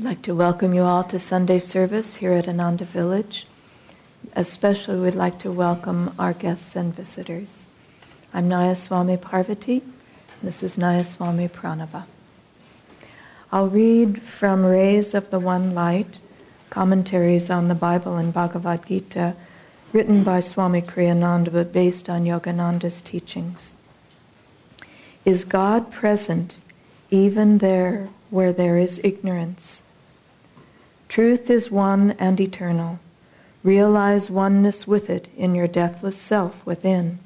I'd like to welcome you all to Sunday service here at Ananda Village. Especially, we'd like to welcome our guests and visitors. I'm Nayaswami Parvati. This is Nayaswami Pranava. I'll read from Rays of the One Light, commentaries on the Bible and Bhagavad Gita, written by Swami Kriyananda but based on Yogananda's teachings. Is God present even there where there is ignorance? Truth is one and eternal. Realize oneness with it in your deathless self within.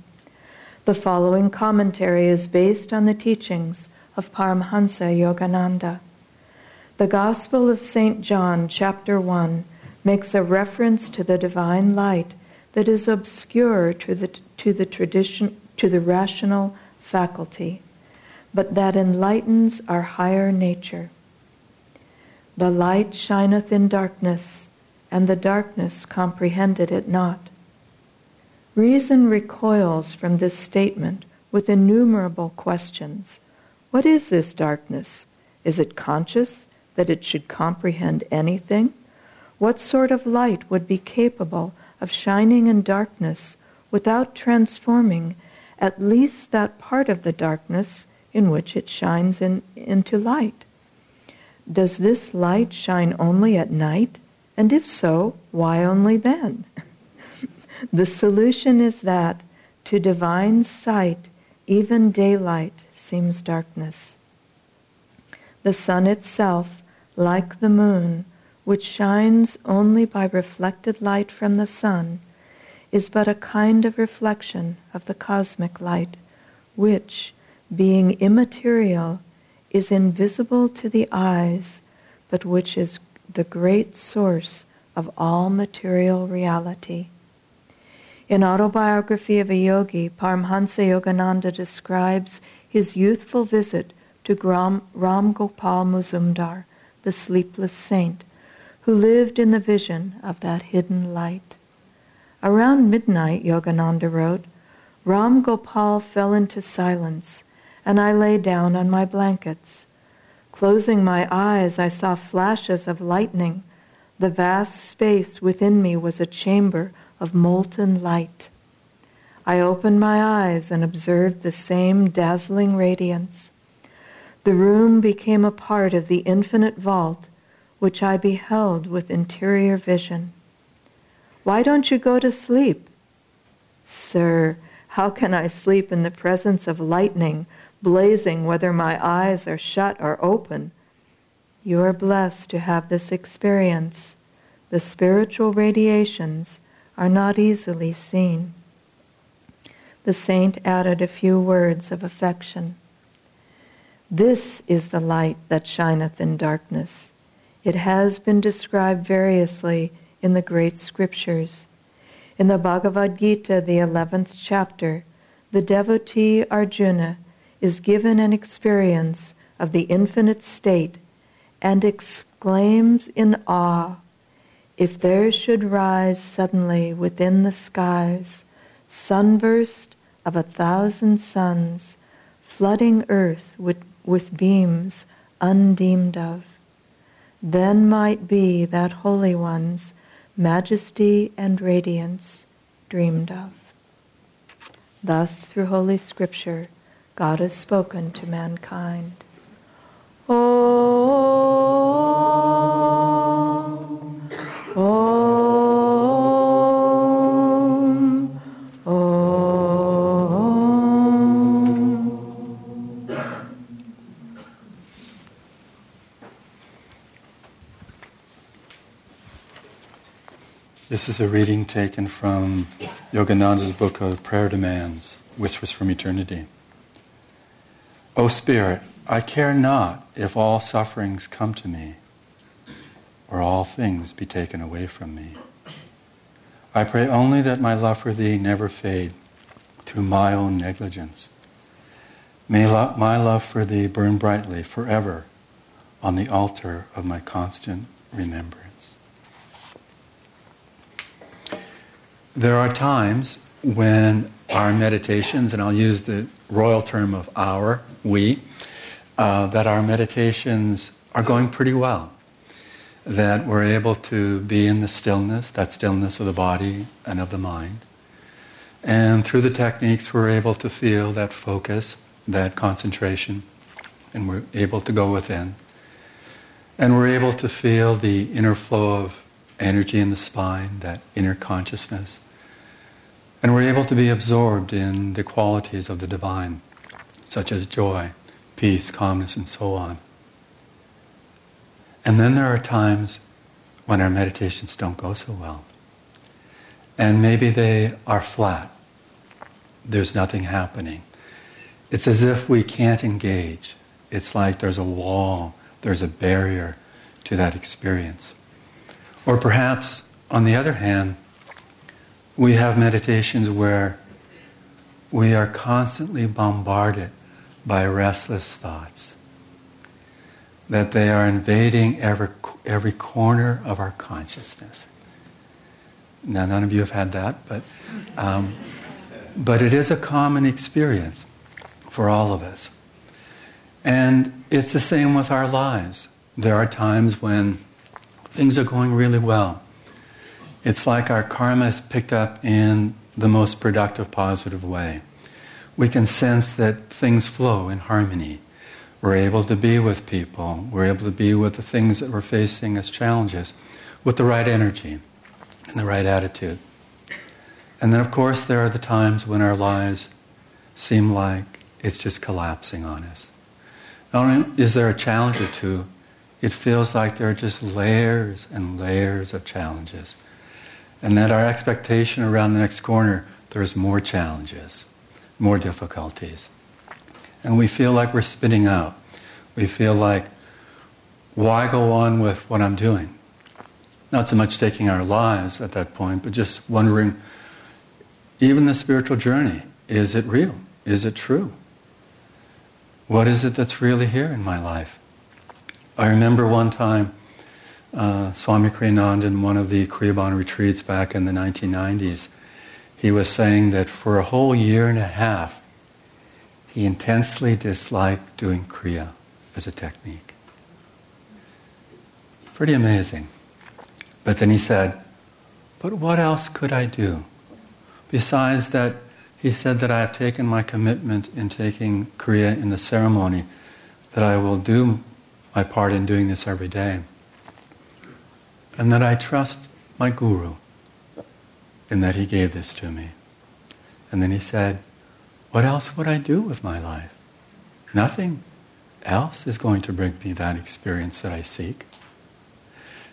The following commentary is based on the teachings of Paramhansa Yogananda. The Gospel of St. John, chapter 1, makes a reference to the divine light that is obscure to the, to the tradition, to the rational faculty, but that enlightens our higher nature. The light shineth in darkness, and the darkness comprehended it not. Reason recoils from this statement with innumerable questions. What is this darkness? Is it conscious that it should comprehend anything? What sort of light would be capable of shining in darkness without transforming at least that part of the darkness in which it shines in, into light? Does this light shine only at night? And if so, why only then? the solution is that to divine sight, even daylight seems darkness. The sun itself, like the moon, which shines only by reflected light from the sun, is but a kind of reflection of the cosmic light, which, being immaterial, is invisible to the eyes, but which is the great source of all material reality. In Autobiography of a Yogi, Paramhansa Yogananda describes his youthful visit to Ram, Ram Gopal Muzumdar, the sleepless saint, who lived in the vision of that hidden light. Around midnight, Yogananda wrote, Ram Gopal fell into silence and I lay down on my blankets. Closing my eyes, I saw flashes of lightning. The vast space within me was a chamber of molten light. I opened my eyes and observed the same dazzling radiance. The room became a part of the infinite vault, which I beheld with interior vision. Why don't you go to sleep? Sir, how can I sleep in the presence of lightning blazing whether my eyes are shut or open. You are blessed to have this experience. The spiritual radiations are not easily seen. The saint added a few words of affection. This is the light that shineth in darkness. It has been described variously in the great scriptures. In the Bhagavad Gita, the 11th chapter, the devotee Arjuna is given an experience of the infinite state and exclaims in awe, if there should rise suddenly within the skies sunburst of a thousand suns, flooding earth with, with beams undeemed of, then might be that Holy One's majesty and radiance dreamed of. Thus, through Holy Scripture, God has spoken to mankind. Om, Om, Om. This is a reading taken from Yogananda's book of Prayer Demands, Whispers from Eternity. O Spirit, I care not if all sufferings come to me or all things be taken away from me. I pray only that my love for Thee never fade through my own negligence. May lo- my love for Thee burn brightly forever on the altar of my constant remembrance. There are times when our meditations, and I'll use the royal term of our, we, uh, that our meditations are going pretty well. that we're able to be in the stillness, that stillness of the body and of the mind. And through the techniques, we're able to feel that focus, that concentration, and we're able to go within. And we're able to feel the inner flow of energy in the spine, that inner consciousness. And we're able to be absorbed in the qualities of the divine, such as joy, peace, calmness, and so on. And then there are times when our meditations don't go so well. And maybe they are flat. There's nothing happening. It's as if we can't engage. It's like there's a wall, there's a barrier to that experience. Or perhaps, on the other hand, we have meditations where we are constantly bombarded by restless thoughts, that they are invading every, every corner of our consciousness. Now, none of you have had that, but, um, but it is a common experience for all of us. And it's the same with our lives. There are times when things are going really well. It's like our karma is picked up in the most productive, positive way. We can sense that things flow in harmony. We're able to be with people. We're able to be with the things that we're facing as challenges with the right energy and the right attitude. And then, of course, there are the times when our lives seem like it's just collapsing on us. Not only is there a challenge or two, it feels like there are just layers and layers of challenges. And that our expectation around the next corner, there's more challenges, more difficulties. And we feel like we're spinning out. We feel like, why go on with what I'm doing? Not so much taking our lives at that point, but just wondering, even the spiritual journey, is it real? Is it true? What is it that's really here in my life? I remember one time uh, Swami Kriyananda in one of the Kriya retreats back in the 1990s, he was saying that for a whole year and a half, he intensely disliked doing Kriya as a technique. Pretty amazing. But then he said, but what else could I do? Besides that, he said that I have taken my commitment in taking Kriya in the ceremony, that I will do my part in doing this every day. And that I trust my guru in that he gave this to me. And then he said, What else would I do with my life? Nothing else is going to bring me that experience that I seek.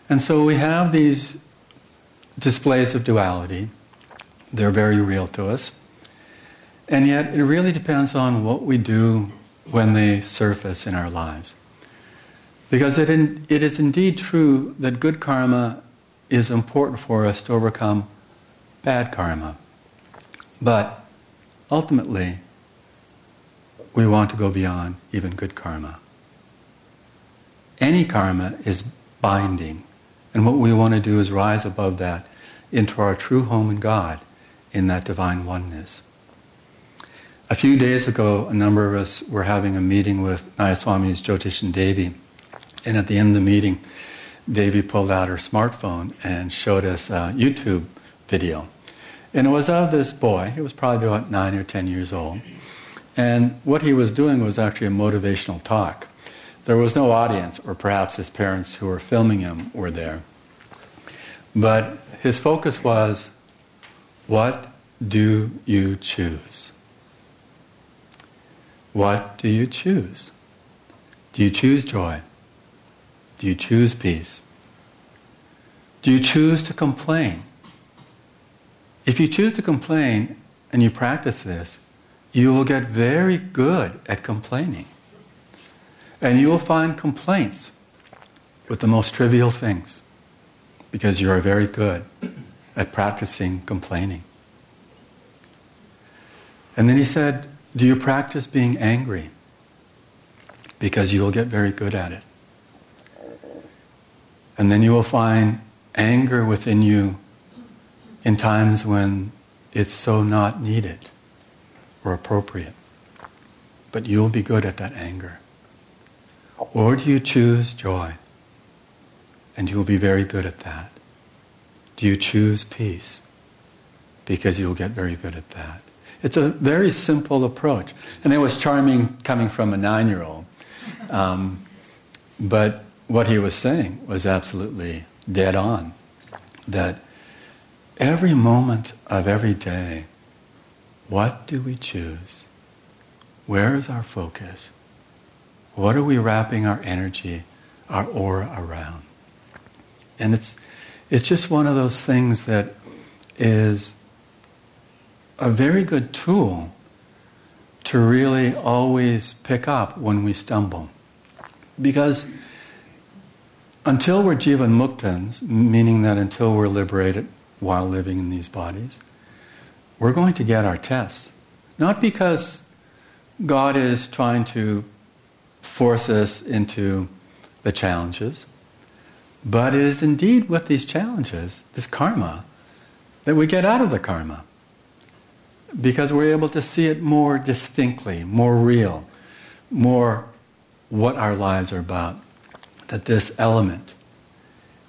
And so we have these displays of duality. They're very real to us. And yet it really depends on what we do when they surface in our lives. Because it, in, it is indeed true that good karma is important for us to overcome bad karma. But ultimately, we want to go beyond even good karma. Any karma is binding, and what we want to do is rise above that into our true home in God, in that divine oneness. A few days ago, a number of us were having a meeting with Nayaswami's Jyotish and Devi and at the end of the meeting, Devi pulled out her smartphone and showed us a YouTube video. And it was of this boy, he was probably about nine or ten years old. And what he was doing was actually a motivational talk. There was no audience, or perhaps his parents who were filming him were there. But his focus was what do you choose? What do you choose? Do you choose joy? Do you choose peace? Do you choose to complain? If you choose to complain and you practice this, you will get very good at complaining. And you will find complaints with the most trivial things because you are very good at practicing complaining. And then he said, Do you practice being angry? Because you will get very good at it. And then you will find anger within you in times when it's so not needed or appropriate. But you'll be good at that anger. Or do you choose joy? and you'll be very good at that? Do you choose peace? Because you'll get very good at that. It's a very simple approach. And it was charming coming from a nine year old. Um, but what he was saying was absolutely dead on. That every moment of every day, what do we choose? Where is our focus? What are we wrapping our energy, our aura around? And it's, it's just one of those things that is a very good tool to really always pick up when we stumble. Because until we're jivan muktans, meaning that until we're liberated while living in these bodies, we're going to get our tests. Not because God is trying to force us into the challenges, but it is indeed with these challenges, this karma, that we get out of the karma. Because we're able to see it more distinctly, more real, more what our lives are about. That this element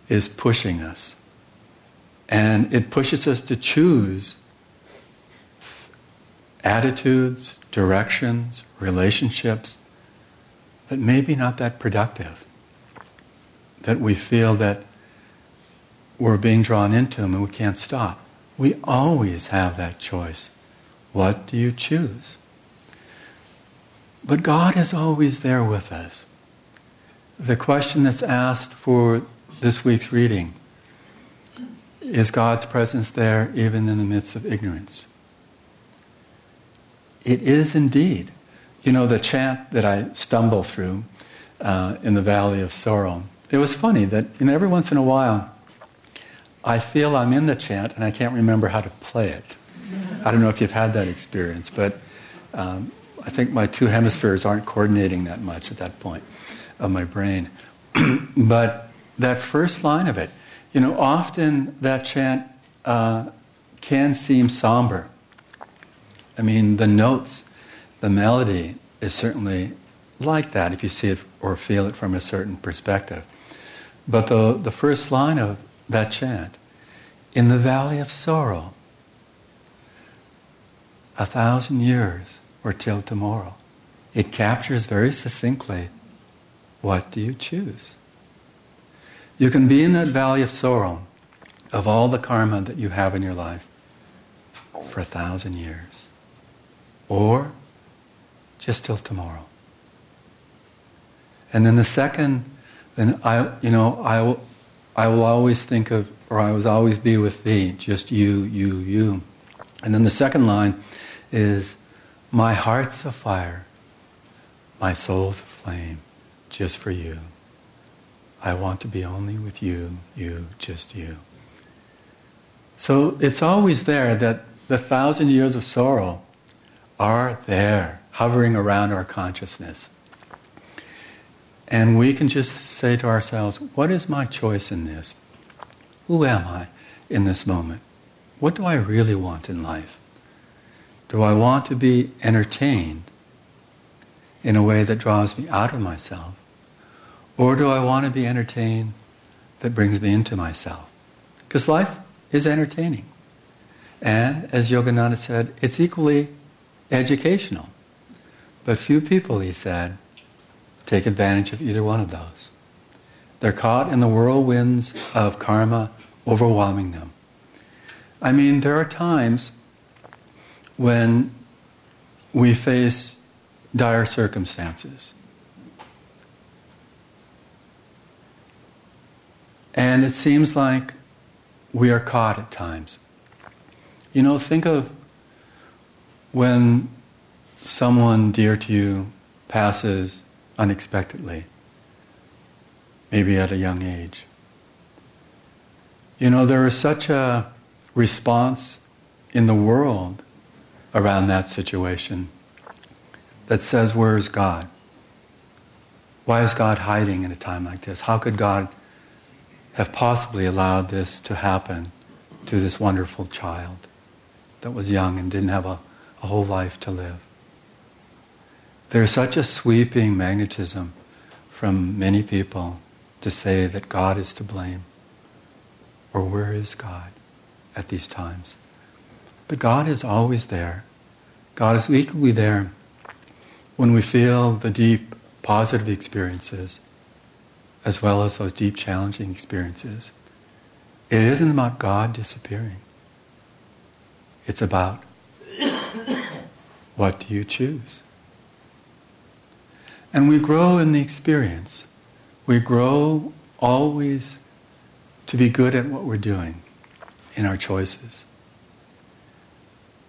is pushing us. And it pushes us to choose attitudes, directions, relationships that maybe not that productive. That we feel that we're being drawn into them and we can't stop. We always have that choice. What do you choose? But God is always there with us. The question that's asked for this week's reading is God's presence there even in the midst of ignorance? It is indeed. You know, the chant that I stumble through uh, in the Valley of Sorrow, it was funny that you every once in a while I feel I'm in the chant and I can't remember how to play it. I don't know if you've had that experience, but um, I think my two hemispheres aren't coordinating that much at that point of my brain. but that first line of it, you know, often that chant uh, can seem somber. I mean, the notes, the melody is certainly like that if you see it or feel it from a certain perspective. But the, the first line of that chant, in the valley of sorrow, a thousand years or till tomorrow, it captures very succinctly what do you choose? You can be in that valley of sorrow of all the karma that you have in your life for a thousand years or just till tomorrow. And then the second, then I, you know, I will, I will always think of, or I will always be with thee, just you, you, you. And then the second line is, my heart's a fire, my soul's a flame, just for you. I want to be only with you, you, just you. So it's always there that the thousand years of sorrow are there, hovering around our consciousness. And we can just say to ourselves, what is my choice in this? Who am I in this moment? What do I really want in life? Do I want to be entertained in a way that draws me out of myself? Or do I want to be entertained that brings me into myself? Because life is entertaining. And as Yogananda said, it's equally educational. But few people, he said, take advantage of either one of those. They're caught in the whirlwinds of karma overwhelming them. I mean, there are times when we face dire circumstances. And it seems like we are caught at times. You know, think of when someone dear to you passes unexpectedly, maybe at a young age. You know, there is such a response in the world around that situation that says, Where is God? Why is God hiding in a time like this? How could God have possibly allowed this to happen to this wonderful child that was young and didn't have a a whole life to live. There's such a sweeping magnetism from many people to say that God is to blame or where is God at these times. But God is always there. God is equally there when we feel the deep positive experiences as well as those deep challenging experiences. It isn't about God disappearing. It's about what do you choose? And we grow in the experience. We grow always to be good at what we're doing in our choices.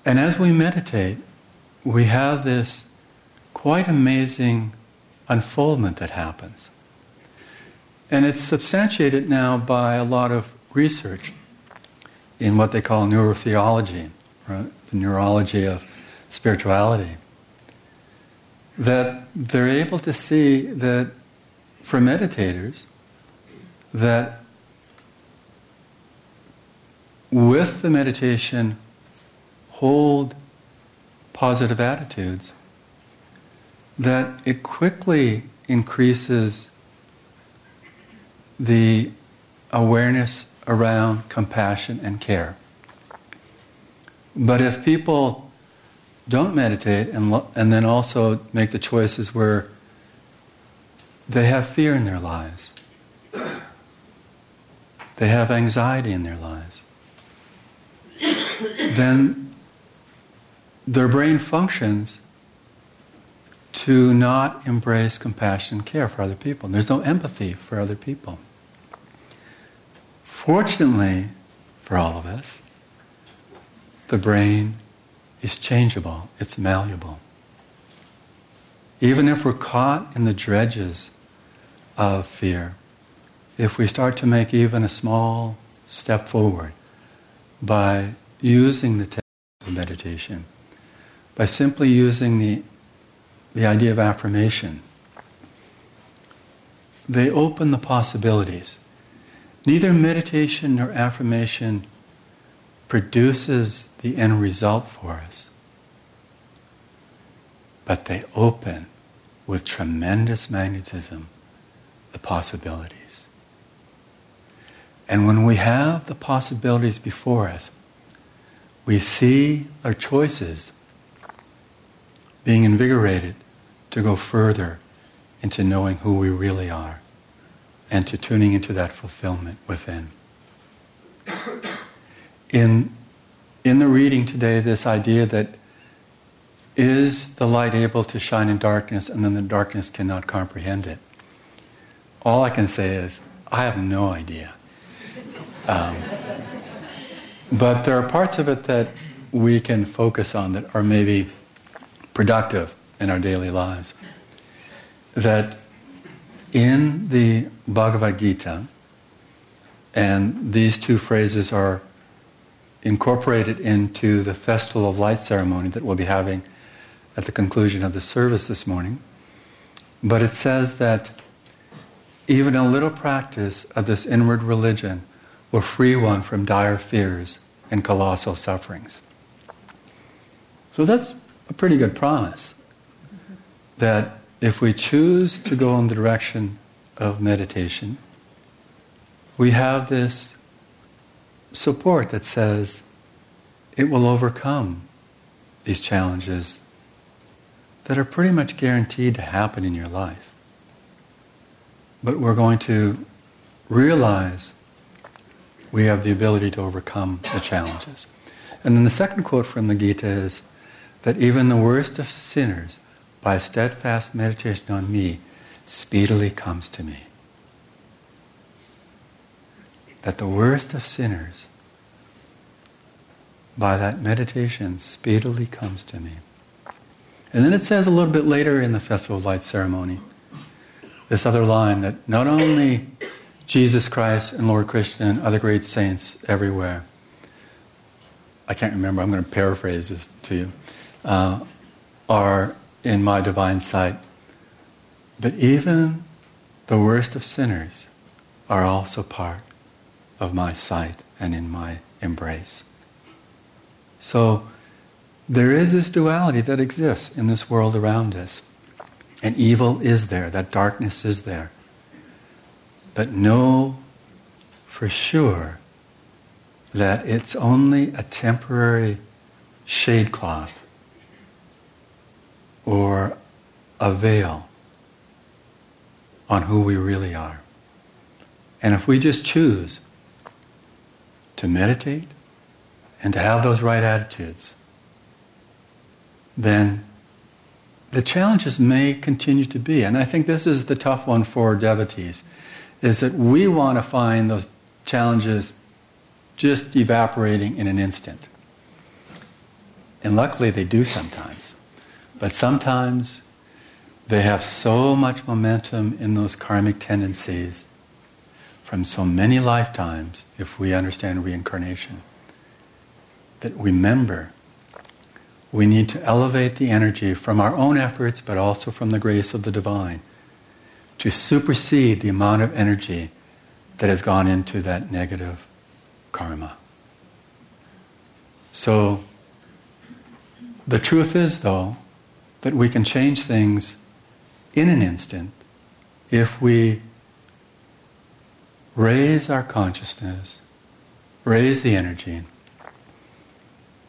And as we meditate, we have this quite amazing unfoldment that happens. And it's substantiated now by a lot of research in what they call neurotheology, right? the neurology of spirituality, that they're able to see that for meditators, that with the meditation, hold positive attitudes, that it quickly increases the awareness around compassion and care. But if people don't meditate and, and then also make the choices where they have fear in their lives, they have anxiety in their lives, then their brain functions to not embrace compassion care for other people. There's no empathy for other people. Fortunately, for all of us, the brain is changeable, it's malleable. Even if we're caught in the dredges of fear, if we start to make even a small step forward by using the technique of meditation, by simply using the, the idea of affirmation, they open the possibilities. Neither meditation nor affirmation produces the end result for us, but they open with tremendous magnetism the possibilities. And when we have the possibilities before us, we see our choices being invigorated to go further into knowing who we really are and to tuning into that fulfillment within. In, in the reading today, this idea that is the light able to shine in darkness and then the darkness cannot comprehend it? All I can say is, I have no idea. Um, but there are parts of it that we can focus on that are maybe productive in our daily lives. That in the Bhagavad Gita, and these two phrases are incorporated into the Festival of Light ceremony that we'll be having at the conclusion of the service this morning. But it says that even a little practice of this inward religion will free one from dire fears and colossal sufferings. So that's a pretty good promise that if we choose to go in the direction of meditation, we have this support that says it will overcome these challenges that are pretty much guaranteed to happen in your life. But we're going to realize we have the ability to overcome the challenges. And then the second quote from the Gita is that even the worst of sinners by steadfast meditation on me, speedily comes to me. That the worst of sinners, by that meditation, speedily comes to me. And then it says a little bit later in the Festival of Light ceremony, this other line that not only Jesus Christ and Lord Krishna and other great saints everywhere, I can't remember, I'm going to paraphrase this to you, uh, are in my divine sight. But even the worst of sinners are also part of my sight and in my embrace. So there is this duality that exists in this world around us. And evil is there, that darkness is there. but know for sure that it's only a temporary shade cloth or a veil on who we really are. And if we just choose to meditate and to have those right attitudes, then the challenges may continue to be. And I think this is the tough one for devotees, is that we want to find those challenges just evaporating in an instant. And luckily they do sometimes. But sometimes they have so much momentum in those karmic tendencies from so many lifetimes, if we understand reincarnation, that remember we need to elevate the energy from our own efforts, but also from the grace of the divine, to supersede the amount of energy that has gone into that negative karma. So, the truth is, though, that we can change things in an instant if we raise our consciousness, raise the energy,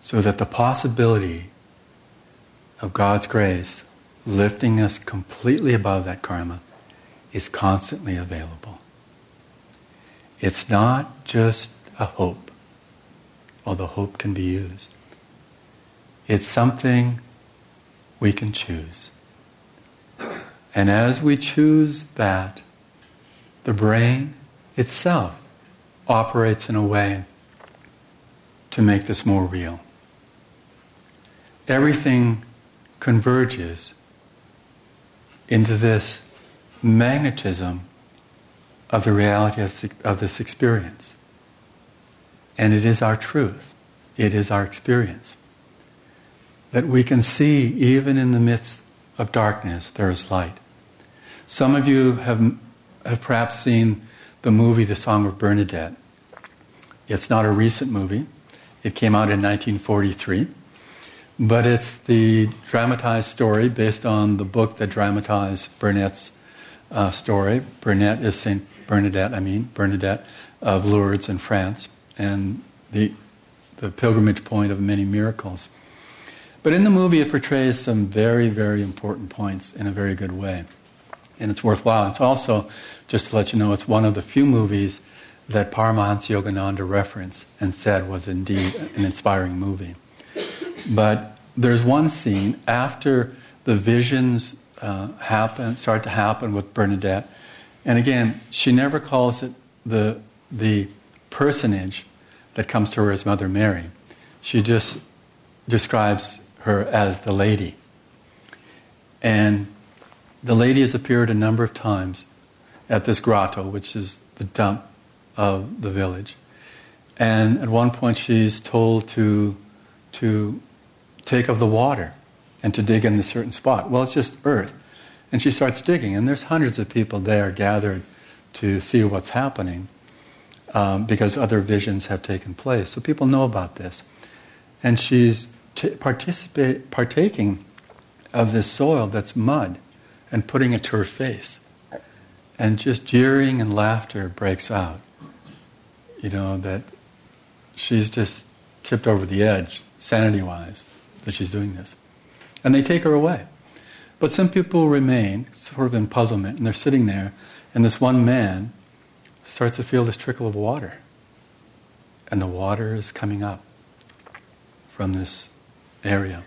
so that the possibility of God's grace lifting us completely above that karma is constantly available. It's not just a hope, although hope can be used. It's something we can choose. And as we choose that, the brain itself operates in a way to make this more real. Everything converges into this magnetism of the reality of this experience. And it is our truth. It is our experience. That we can see even in the midst of darkness, there is light. Some of you have, have perhaps seen the movie The Song of Bernadette. It's not a recent movie. It came out in 1943. But it's the dramatized story based on the book that dramatized Bernadette's uh, story. Bernadette is Saint Bernadette, I mean, Bernadette of Lourdes in France, and the, the pilgrimage point of many miracles. But in the movie, it portrays some very, very important points in a very good way. And it's worthwhile. It's also, just to let you know, it's one of the few movies that Paramahansa Yogananda referenced and said was indeed an inspiring movie. But there's one scene after the visions uh, happen, start to happen with Bernadette, and again, she never calls it the the personage that comes to her as Mother Mary. She just describes her as the lady. And the lady has appeared a number of times at this grotto, which is the dump of the village. And at one point, she's told to, to take of the water and to dig in a certain spot. Well, it's just earth. And she starts digging, and there's hundreds of people there gathered to see what's happening um, because other visions have taken place. So people know about this. And she's participate, partaking of this soil that's mud and putting it to her face. And just jeering and laughter breaks out. You know, that she's just tipped over the edge, sanity wise that she's doing this. And they take her away. But some people remain sort of in puzzlement, and they're sitting there, and this one man starts to feel this trickle of water. And the water is coming up from this area.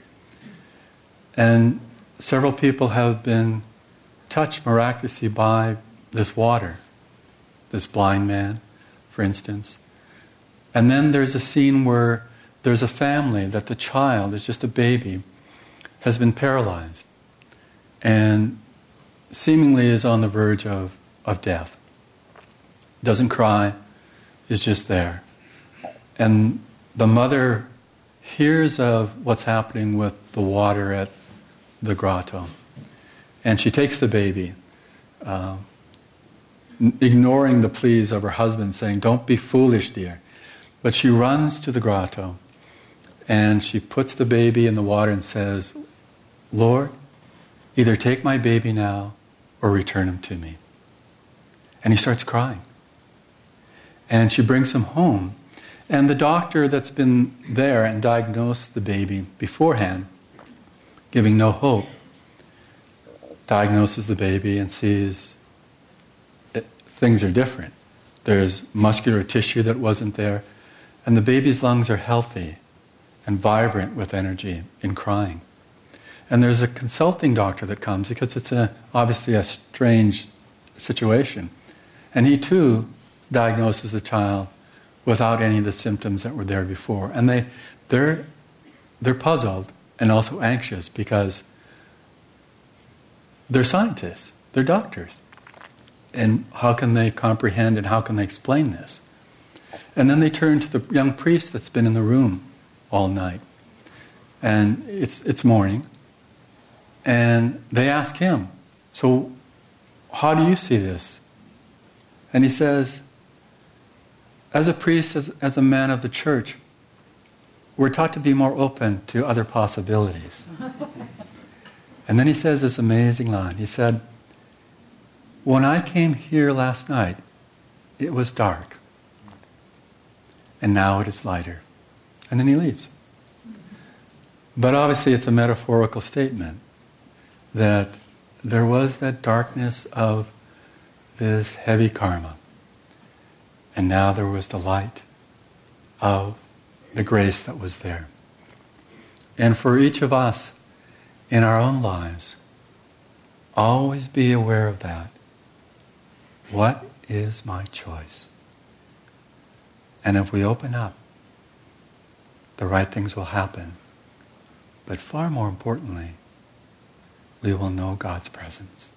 And several people have been touched miraculously by this water. This blind man, for instance. And then there's a scene where there's a family that the child is just a baby, has been paralyzed, and seemingly is on the verge of, of death. Doesn't cry, is just there. And the mother hears of what's happening with the water at the grotto. And she takes the baby, uh, ignoring the pleas of her husband, saying, Don't be foolish, dear. But she runs to the grotto and she puts the baby in the water and says, Lord, either take my baby now or return him to me. And he starts crying. And she brings him home. And the doctor that's been there and diagnosed the baby beforehand, giving no hope, diagnoses the baby and sees it, things are different. There's muscular tissue that wasn't there, and the baby's lungs are healthy and vibrant with energy in crying. And there's a consulting doctor that comes because it's a, obviously a strange situation. And he too diagnoses the child without any of the symptoms that were there before. And they, they're, they're puzzled and also anxious because they're scientists, they're doctors. And how can they comprehend and how can they explain this? And then they turn to the young priest that's been in the room all night. And it's, it's morning. And they ask him, So, how do you see this? And he says, As a priest, as, as a man of the church, we're taught to be more open to other possibilities. and then he says this amazing line. He said, When I came here last night, it was dark. And now it is lighter. And then he leaves. But obviously, it's a metaphorical statement that there was that darkness of this heavy karma. And now there was the light of the grace that was there. And for each of us in our own lives, always be aware of that. What is my choice? And if we open up, the right things will happen. But far more importantly, we will know God's presence.